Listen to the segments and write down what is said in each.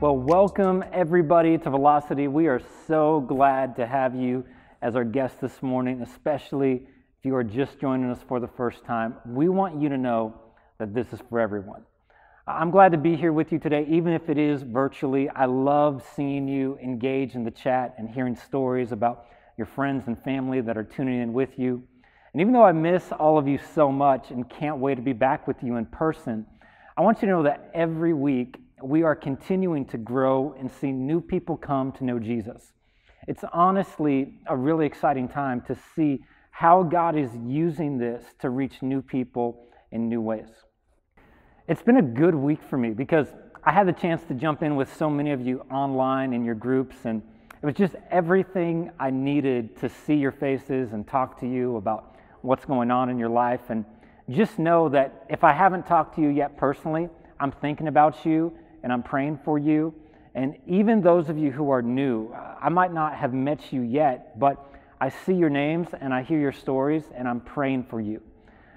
Well, welcome everybody to Velocity. We are so glad to have you as our guest this morning, especially if you are just joining us for the first time. We want you to know that this is for everyone. I'm glad to be here with you today, even if it is virtually. I love seeing you engage in the chat and hearing stories about your friends and family that are tuning in with you. And even though I miss all of you so much and can't wait to be back with you in person, I want you to know that every week we are continuing to grow and see new people come to know Jesus. It's honestly a really exciting time to see how God is using this to reach new people in new ways. It's been a good week for me because I had the chance to jump in with so many of you online in your groups, and it was just everything I needed to see your faces and talk to you about what's going on in your life. And just know that if I haven't talked to you yet personally, I'm thinking about you and I'm praying for you. And even those of you who are new, I might not have met you yet, but I see your names and I hear your stories and I'm praying for you.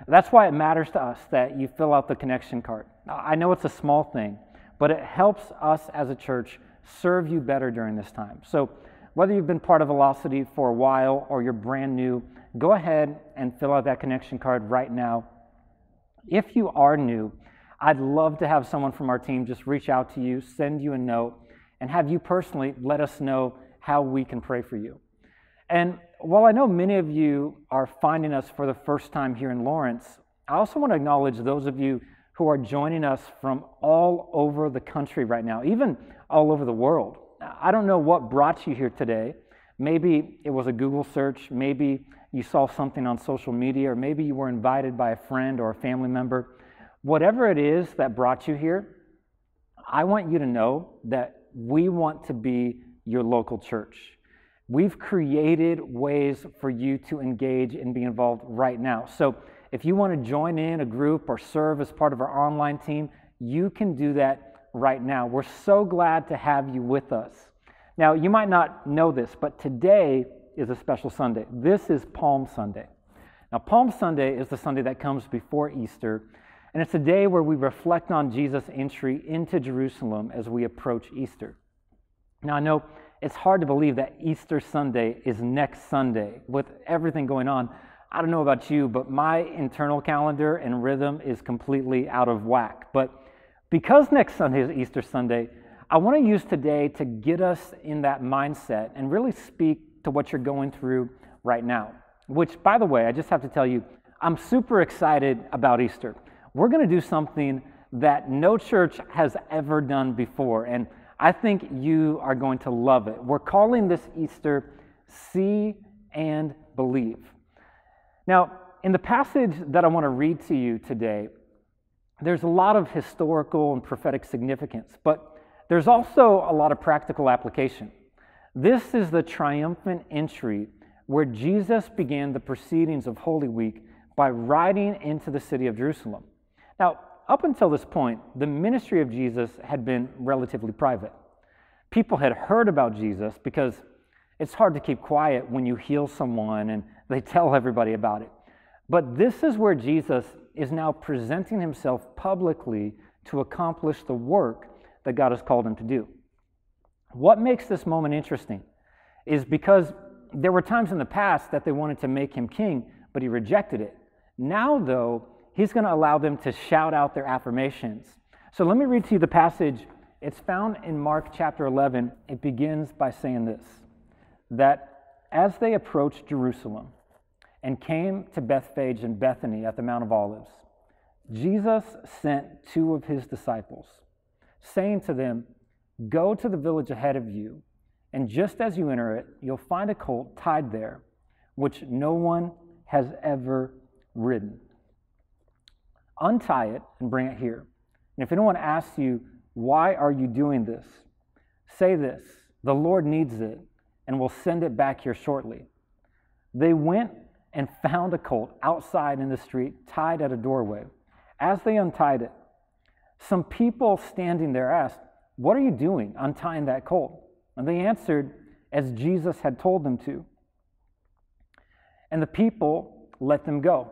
That's why it matters to us that you fill out the connection card. I know it's a small thing, but it helps us as a church serve you better during this time. So, whether you've been part of Velocity for a while or you're brand new, go ahead and fill out that connection card right now. If you are new, I'd love to have someone from our team just reach out to you, send you a note, and have you personally let us know how we can pray for you. And while I know many of you are finding us for the first time here in Lawrence, I also want to acknowledge those of you who are joining us from all over the country right now, even all over the world. I don't know what brought you here today. Maybe it was a Google search, maybe you saw something on social media, or maybe you were invited by a friend or a family member. Whatever it is that brought you here, I want you to know that we want to be your local church. We've created ways for you to engage and be involved right now. So if you want to join in a group or serve as part of our online team, you can do that right now. We're so glad to have you with us. Now, you might not know this, but today is a special Sunday. This is Palm Sunday. Now, Palm Sunday is the Sunday that comes before Easter, and it's a day where we reflect on Jesus' entry into Jerusalem as we approach Easter. Now, I know it's hard to believe that Easter Sunday is next Sunday with everything going on. I don't know about you, but my internal calendar and rhythm is completely out of whack. But because next Sunday is Easter Sunday, I want to use today to get us in that mindset and really speak to what you're going through right now. Which, by the way, I just have to tell you, I'm super excited about Easter we're going to do something that no church has ever done before. And I think you are going to love it. We're calling this Easter See and Believe. Now, in the passage that I want to read to you today, there's a lot of historical and prophetic significance, but there's also a lot of practical application. This is the triumphant entry where Jesus began the proceedings of Holy Week by riding into the city of Jerusalem. Now, up until this point, the ministry of Jesus had been relatively private. People had heard about Jesus because it's hard to keep quiet when you heal someone and they tell everybody about it. But this is where Jesus is now presenting himself publicly to accomplish the work that God has called him to do. What makes this moment interesting is because there were times in the past that they wanted to make him king, but he rejected it. Now, though, he's going to allow them to shout out their affirmations. So let me read to you the passage. It's found in Mark chapter 11. It begins by saying this that as they approached Jerusalem and came to Bethphage and Bethany at the Mount of Olives, Jesus sent two of his disciples, saying to them, Go to the village ahead of you, and just as you enter it, you'll find a colt tied there, which no one has ever ridden untie it and bring it here. And if anyone asks you, why are you doing this? Say this the Lord needs it and will send it back here shortly. They went and found a colt outside in the street, tied at a doorway. As they untied it, some people standing there asked, What are you doing untying that colt? And they answered as Jesus had told them to. And the people let them go.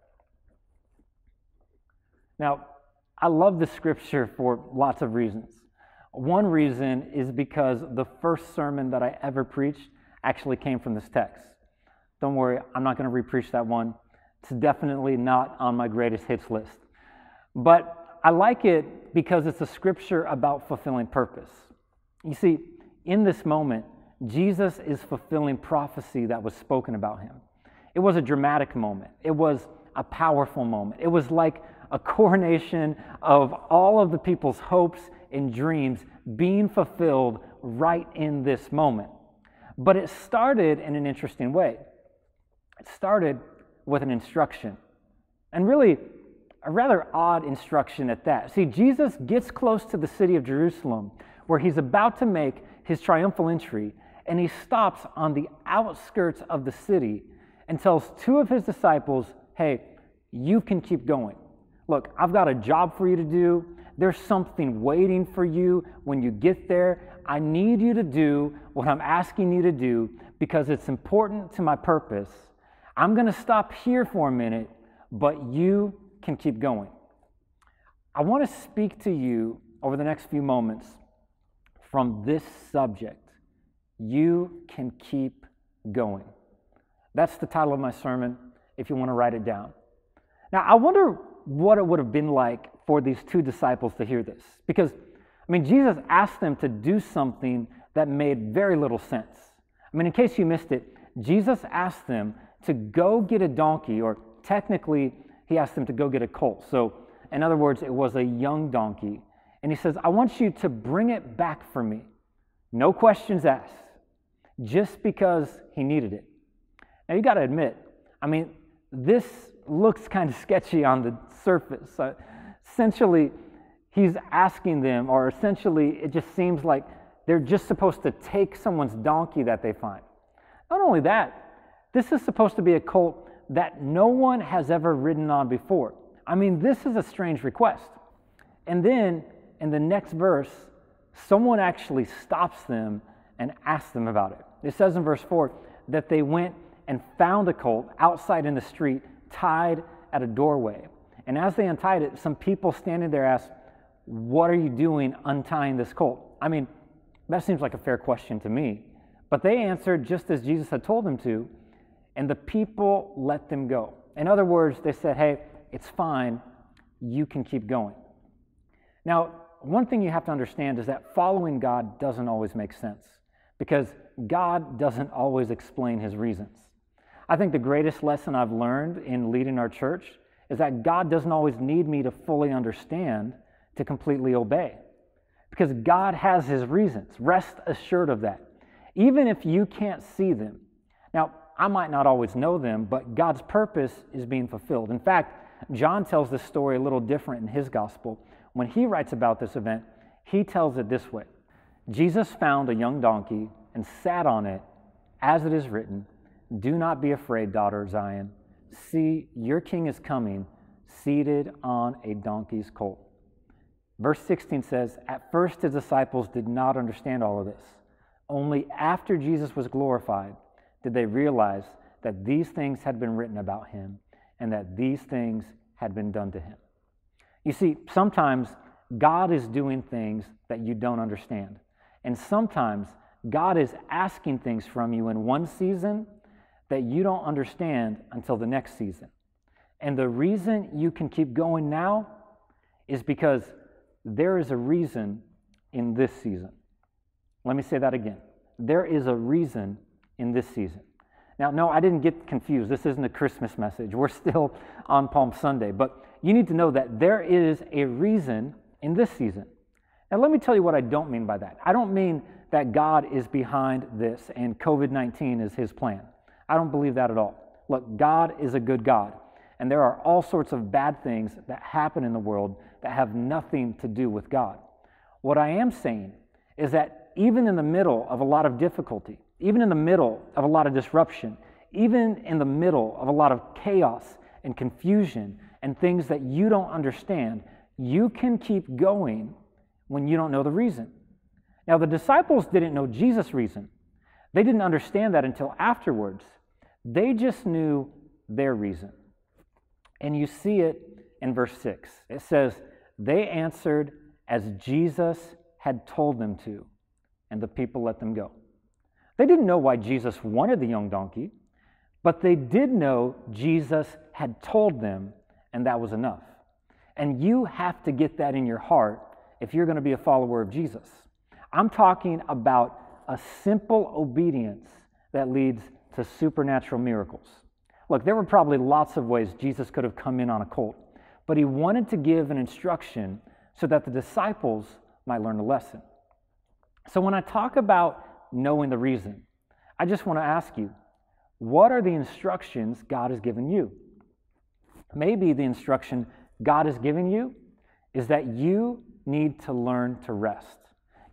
Now, I love the scripture for lots of reasons. One reason is because the first sermon that I ever preached actually came from this text. Don't worry, I'm not going to repreach that one. It's definitely not on my greatest hits list. But I like it because it's a scripture about fulfilling purpose. You see, in this moment, Jesus is fulfilling prophecy that was spoken about him. It was a dramatic moment, it was a powerful moment. It was like a coronation of all of the people's hopes and dreams being fulfilled right in this moment. But it started in an interesting way. It started with an instruction, and really a rather odd instruction at that. See, Jesus gets close to the city of Jerusalem where he's about to make his triumphal entry, and he stops on the outskirts of the city and tells two of his disciples, Hey, you can keep going. Look, I've got a job for you to do. There's something waiting for you when you get there. I need you to do what I'm asking you to do because it's important to my purpose. I'm going to stop here for a minute, but you can keep going. I want to speak to you over the next few moments from this subject. You can keep going. That's the title of my sermon if you want to write it down. Now, I wonder what it would have been like for these two disciples to hear this. Because, I mean, Jesus asked them to do something that made very little sense. I mean, in case you missed it, Jesus asked them to go get a donkey, or technically, he asked them to go get a colt. So, in other words, it was a young donkey. And he says, I want you to bring it back for me. No questions asked, just because he needed it. Now, you got to admit, I mean, this looks kind of sketchy on the surface. Uh, essentially, he's asking them, or essentially, it just seems like they're just supposed to take someone's donkey that they find. Not only that, this is supposed to be a colt that no one has ever ridden on before. I mean, this is a strange request. And then in the next verse, someone actually stops them and asks them about it. It says in verse 4 that they went and found a colt outside in the street, tied at a doorway. And as they untied it, some people standing there asked, What are you doing untying this colt? I mean, that seems like a fair question to me. But they answered just as Jesus had told them to and the people let them go. In other words, they said, hey, it's fine, you can keep going. Now, one thing you have to understand is that following God doesn't always make sense because God doesn't always explain his reasons. I think the greatest lesson I've learned in leading our church is that God doesn't always need me to fully understand to completely obey. Because God has his reasons. Rest assured of that. Even if you can't see them. Now, I might not always know them, but God's purpose is being fulfilled. In fact, John tells this story a little different in his gospel. When he writes about this event, he tells it this way Jesus found a young donkey and sat on it, as it is written, Do not be afraid, daughter Zion. See, your king is coming, seated on a donkey's colt. Verse 16 says, At first his disciples did not understand all of this. Only after Jesus was glorified did they realize that these things had been written about him and that these things had been done to him. You see, sometimes God is doing things that you don't understand. And sometimes God is asking things from you in one season that you don't understand until the next season. And the reason you can keep going now is because there is a reason in this season. Let me say that again. There is a reason in this season. Now, no, I didn't get confused. This isn't a Christmas message. We're still on Palm Sunday. But you need to know that there is a reason in this season. Now, let me tell you what I don't mean by that. I don't mean that God is behind this and COVID 19 is his plan. I don't believe that at all. Look, God is a good God. And there are all sorts of bad things that happen in the world that have nothing to do with God. What I am saying is that even in the middle of a lot of difficulty, even in the middle of a lot of disruption, even in the middle of a lot of chaos and confusion and things that you don't understand, you can keep going when you don't know the reason. Now, the disciples didn't know Jesus' reason. They didn't understand that until afterwards. They just knew their reason. And you see it in verse 6. It says, They answered as Jesus had told them to, and the people let them go. They didn't know why Jesus wanted the young donkey, but they did know Jesus had told them, and that was enough. And you have to get that in your heart if you're going to be a follower of Jesus. I'm talking about a simple obedience that leads to supernatural miracles. Look, there were probably lots of ways Jesus could have come in on a colt, but he wanted to give an instruction so that the disciples might learn a lesson. So when I talk about knowing the reason, I just want to ask you what are the instructions God has given you? Maybe the instruction God has given you is that you need to learn to rest.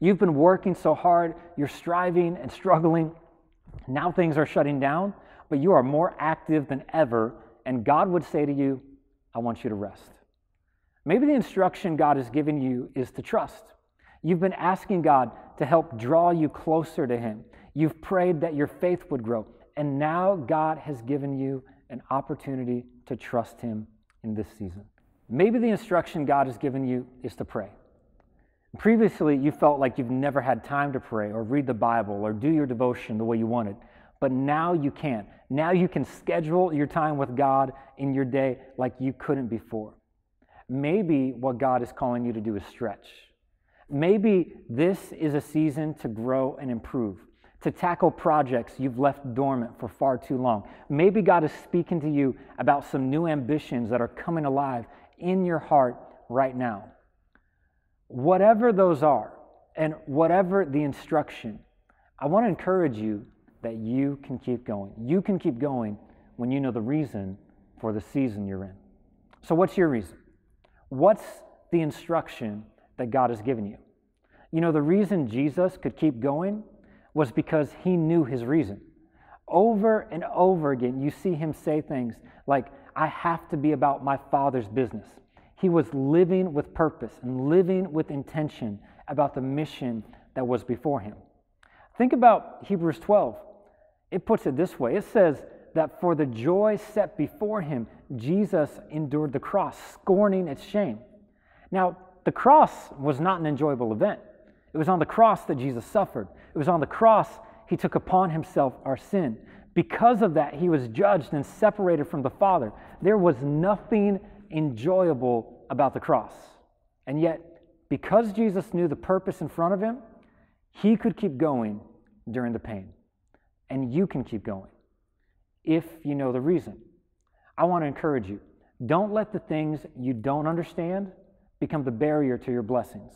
You've been working so hard, you're striving and struggling. Now things are shutting down, but you are more active than ever, and God would say to you, I want you to rest. Maybe the instruction God has given you is to trust. You've been asking God to help draw you closer to Him. You've prayed that your faith would grow, and now God has given you an opportunity to trust Him in this season. Maybe the instruction God has given you is to pray. Previously, you felt like you've never had time to pray or read the Bible or do your devotion the way you wanted. But now you can. Now you can schedule your time with God in your day like you couldn't before. Maybe what God is calling you to do is stretch. Maybe this is a season to grow and improve, to tackle projects you've left dormant for far too long. Maybe God is speaking to you about some new ambitions that are coming alive in your heart right now. Whatever those are, and whatever the instruction, I want to encourage you that you can keep going. You can keep going when you know the reason for the season you're in. So, what's your reason? What's the instruction that God has given you? You know, the reason Jesus could keep going was because he knew his reason. Over and over again, you see him say things like, I have to be about my Father's business. He was living with purpose and living with intention about the mission that was before him. Think about Hebrews 12. It puts it this way it says that for the joy set before him, Jesus endured the cross, scorning its shame. Now, the cross was not an enjoyable event. It was on the cross that Jesus suffered. It was on the cross he took upon himself our sin. Because of that, he was judged and separated from the Father. There was nothing enjoyable about the cross. And yet, because Jesus knew the purpose in front of him, he could keep going during the pain. And you can keep going if you know the reason. I want to encourage you don't let the things you don't understand become the barrier to your blessings.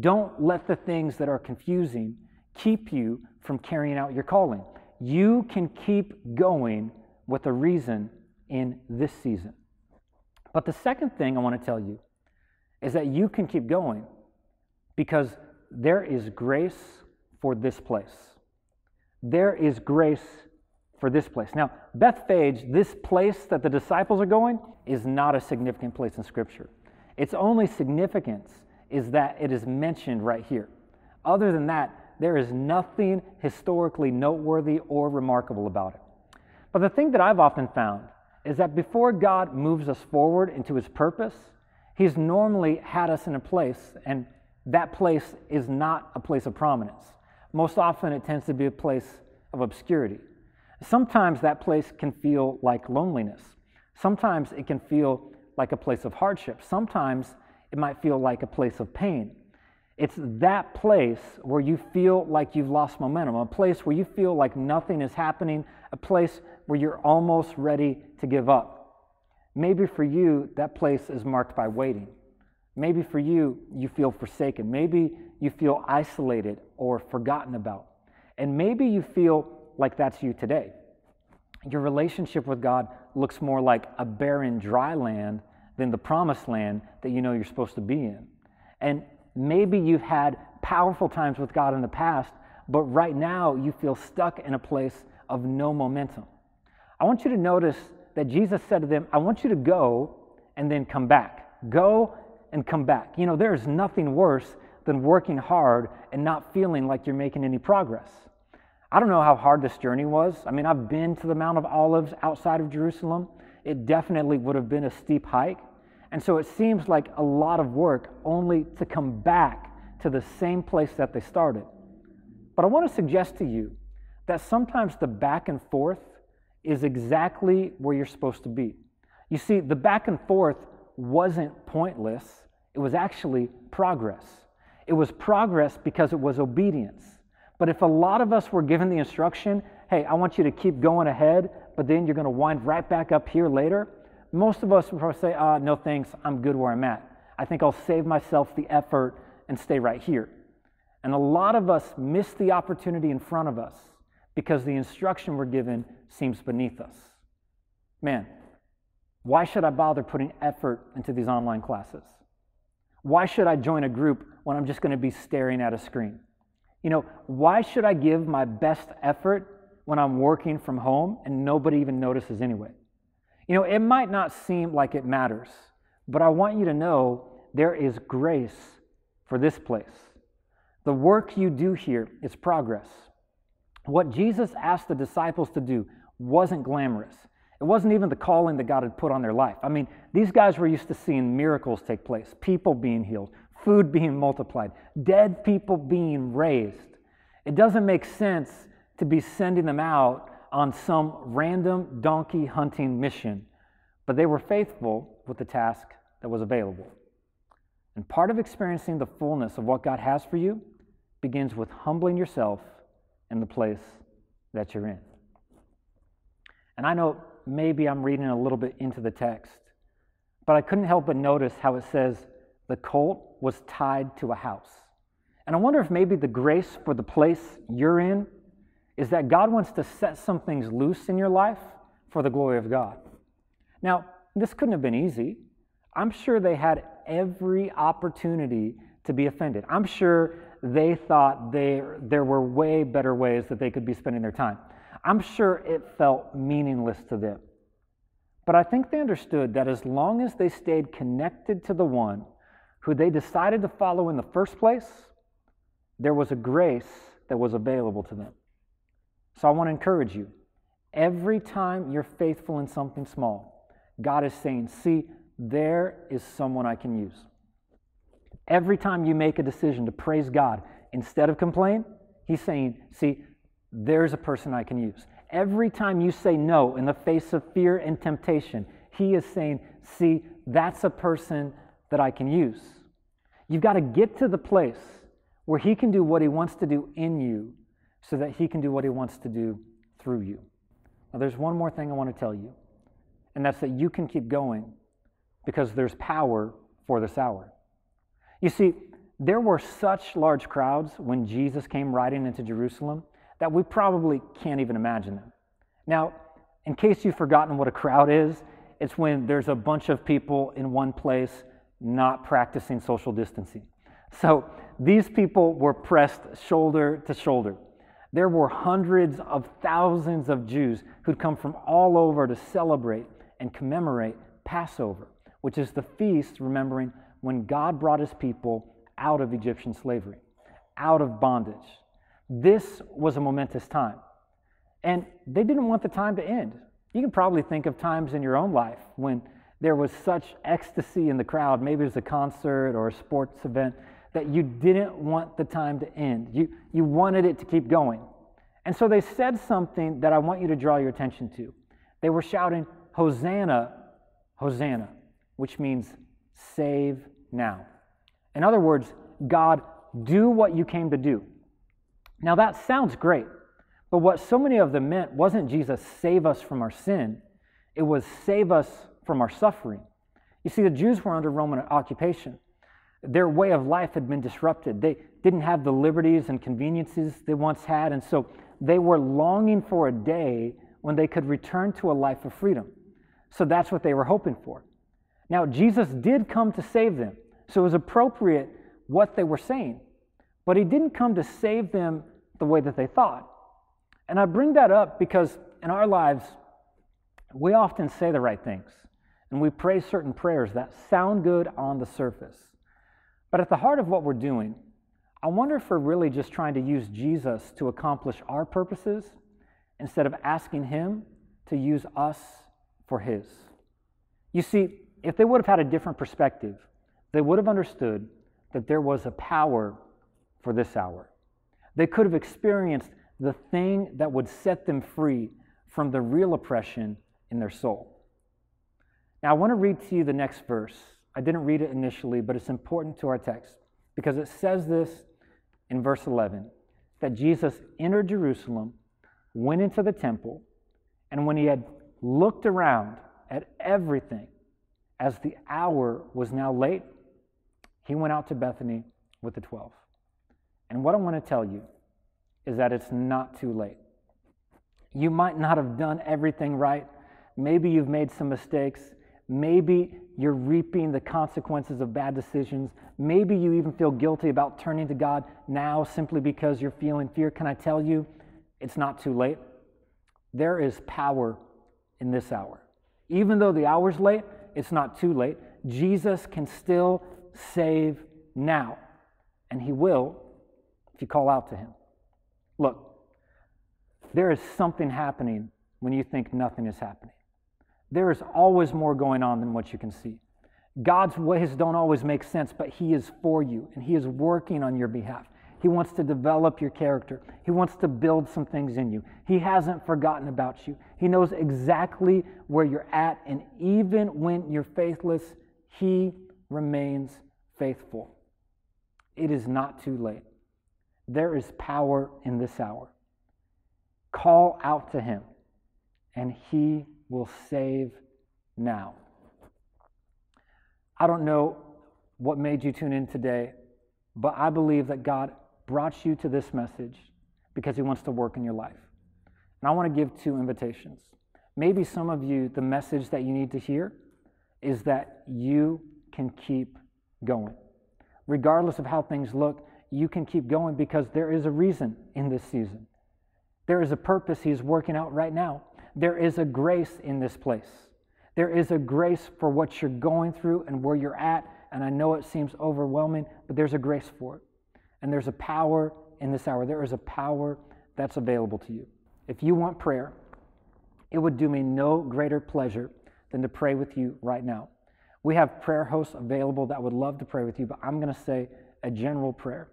Don't let the things that are confusing keep you from carrying out your calling. You can keep going with a reason in this season. But the second thing I want to tell you is that you can keep going because there is grace for this place. There is grace for this place. Now, Bethphage, this place that the disciples are going, is not a significant place in Scripture. Its only significance is that it is mentioned right here. Other than that, there is nothing historically noteworthy or remarkable about it. But the thing that I've often found is that before God moves us forward into his purpose, he's normally had us in a place, and that place is not a place of prominence. Most often, it tends to be a place of obscurity. Sometimes that place can feel like loneliness. Sometimes it can feel like a place of hardship. Sometimes it might feel like a place of pain. It's that place where you feel like you've lost momentum, a place where you feel like nothing is happening, a place where you're almost ready to give up. Maybe for you, that place is marked by waiting. Maybe for you, you feel forsaken. Maybe you feel isolated or forgotten about. And maybe you feel like that's you today. Your relationship with God looks more like a barren, dry land than the promised land that you know you're supposed to be in. And maybe you've had powerful times with God in the past, but right now you feel stuck in a place of no momentum. I want you to notice that Jesus said to them, I want you to go and then come back. Go and come back. You know, there is nothing worse than working hard and not feeling like you're making any progress. I don't know how hard this journey was. I mean, I've been to the Mount of Olives outside of Jerusalem. It definitely would have been a steep hike. And so it seems like a lot of work only to come back to the same place that they started. But I want to suggest to you that sometimes the back and forth is exactly where you're supposed to be. You see, the back and forth wasn't pointless, it was actually progress. It was progress because it was obedience. But if a lot of us were given the instruction, hey, I want you to keep going ahead, but then you're going to wind right back up here later, most of us would probably say, uh, no thanks, I'm good where I'm at. I think I'll save myself the effort and stay right here. And a lot of us miss the opportunity in front of us because the instruction we're given seems beneath us. Man, why should I bother putting effort into these online classes? Why should I join a group when I'm just going to be staring at a screen? You know, why should I give my best effort when I'm working from home and nobody even notices anyway? You know, it might not seem like it matters, but I want you to know there is grace for this place. The work you do here is progress. What Jesus asked the disciples to do wasn't glamorous. It wasn't even the calling that God had put on their life. I mean, these guys were used to seeing miracles take place, people being healed, food being multiplied, dead people being raised. It doesn't make sense to be sending them out on some random donkey hunting mission, but they were faithful with the task that was available. And part of experiencing the fullness of what God has for you begins with humbling yourself in the place that you're in. And I know maybe I'm reading a little bit into the text, but I couldn't help but notice how it says the colt was tied to a house. And I wonder if maybe the grace for the place you're in is that God wants to set some things loose in your life for the glory of God. Now, this couldn't have been easy. I'm sure they had every opportunity to be offended. I'm sure they thought they, there were way better ways that they could be spending their time. I'm sure it felt meaningless to them. But I think they understood that as long as they stayed connected to the one who they decided to follow in the first place, there was a grace that was available to them. So I want to encourage you. Every time you're faithful in something small, God is saying, See, there is someone I can use. Every time you make a decision to praise God instead of complain, He's saying, See, there's a person I can use. Every time you say no in the face of fear and temptation, He is saying, See, that's a person that I can use. You've got to get to the place where He can do what He wants to do in you so that He can do what He wants to do through you. Now, there's one more thing I want to tell you, and that's that you can keep going because there's power for this hour. You see, there were such large crowds when Jesus came riding into Jerusalem that we probably can't even imagine them. Now, in case you've forgotten what a crowd is, it's when there's a bunch of people in one place not practicing social distancing. So these people were pressed shoulder to shoulder. There were hundreds of thousands of Jews who'd come from all over to celebrate and commemorate Passover, which is the feast remembering when God brought his people out of Egyptian slavery, out of bondage. This was a momentous time. And they didn't want the time to end. You can probably think of times in your own life when there was such ecstasy in the crowd, maybe it was a concert or a sports event, that you didn't want the time to end. You, you wanted it to keep going. And so they said something that I want you to draw your attention to. They were shouting, Hosanna, Hosanna, which means save now. In other words, God, do what you came to do. Now that sounds great, but what so many of them meant wasn't Jesus save us from our sin, it was save us from our suffering. You see, the Jews were under Roman occupation their way of life had been disrupted. They didn't have the liberties and conveniences they once had, and so they were longing for a day when they could return to a life of freedom. So that's what they were hoping for. Now, Jesus did come to save them, so it was appropriate what they were saying. But he didn't come to save them the way that they thought. And I bring that up because in our lives, we often say the right things and we pray certain prayers that sound good on the surface. But at the heart of what we're doing, I wonder if we're really just trying to use Jesus to accomplish our purposes instead of asking Him to use us for His. You see, if they would have had a different perspective, they would have understood that there was a power for this hour. They could have experienced the thing that would set them free from the real oppression in their soul. Now, I want to read to you the next verse. I didn't read it initially, but it's important to our text because it says this in verse 11 that Jesus entered Jerusalem, went into the temple, and when he had looked around at everything, as the hour was now late, he went out to Bethany with the twelve. And what I want to tell you is that it's not too late. You might not have done everything right. Maybe you've made some mistakes. Maybe you're reaping the consequences of bad decisions. Maybe you even feel guilty about turning to God now simply because you're feeling fear. Can I tell you, it's not too late? There is power in this hour. Even though the hour's late, it's not too late. Jesus can still save now, and He will if you call out to Him. Look, there is something happening when you think nothing is happening. There is always more going on than what you can see. God's ways don't always make sense, but He is for you and He is working on your behalf. He wants to develop your character. He wants to build some things in you. He hasn't forgotten about you. He knows exactly where you're at, and even when you're faithless, He remains faithful. It is not too late. There is power in this hour. Call out to Him, and He will save now. I don't know what made you tune in today, but I believe that God brought you to this message because He wants to work in your life. And I want to give two invitations. Maybe some of you, the message that you need to hear is that you can keep going. Regardless of how things look, you can keep going because there is a reason in this season. There is a purpose He's working out right now. There is a grace in this place. There is a grace for what you're going through and where you're at. And I know it seems overwhelming, but there's a grace for it. And there's a power in this hour. There is a power that's available to you. If you want prayer, it would do me no greater pleasure than to pray with you right now. We have prayer hosts available that would love to pray with you, but I'm going to say a general prayer.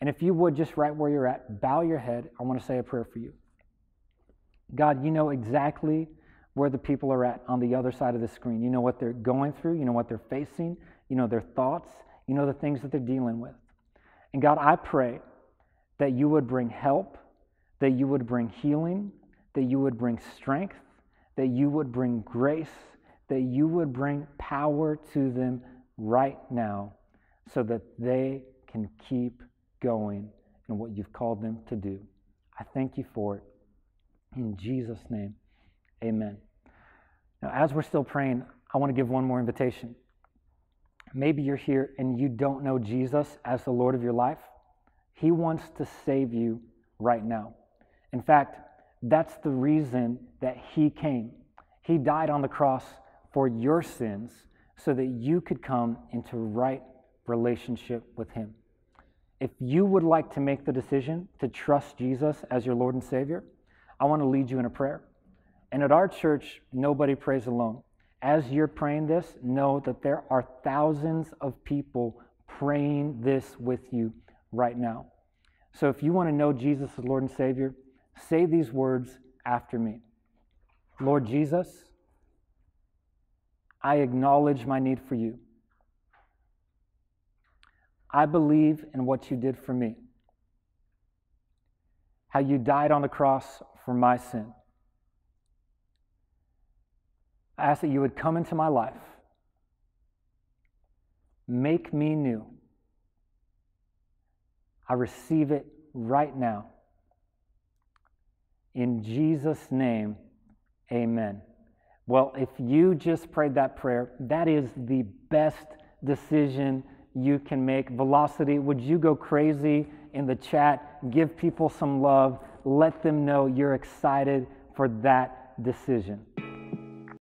And if you would, just right where you're at, bow your head. I want to say a prayer for you. God, you know exactly where the people are at on the other side of the screen. You know what they're going through, you know what they're facing, you know their thoughts, you know the things that they're dealing with. And God, I pray that you would bring help, that you would bring healing, that you would bring strength, that you would bring grace, that you would bring power to them right now so that they can keep going in what you've called them to do. I thank you for it. In Jesus' name, amen. Now, as we're still praying, I want to give one more invitation. Maybe you're here and you don't know Jesus as the Lord of your life. He wants to save you right now. In fact, that's the reason that He came. He died on the cross for your sins so that you could come into right relationship with Him. If you would like to make the decision to trust Jesus as your Lord and Savior, I want to lead you in a prayer. And at our church, nobody prays alone. As you're praying this, know that there are thousands of people praying this with you right now. So if you want to know Jesus as Lord and Savior, say these words after me Lord Jesus, I acknowledge my need for you. I believe in what you did for me, how you died on the cross for my sin. I ask that you would come into my life, make me new. I receive it right now. In Jesus' name, amen. Well, if you just prayed that prayer, that is the best decision you can make. Velocity, would you go crazy in the chat? Give people some love. Let them know you're excited for that decision.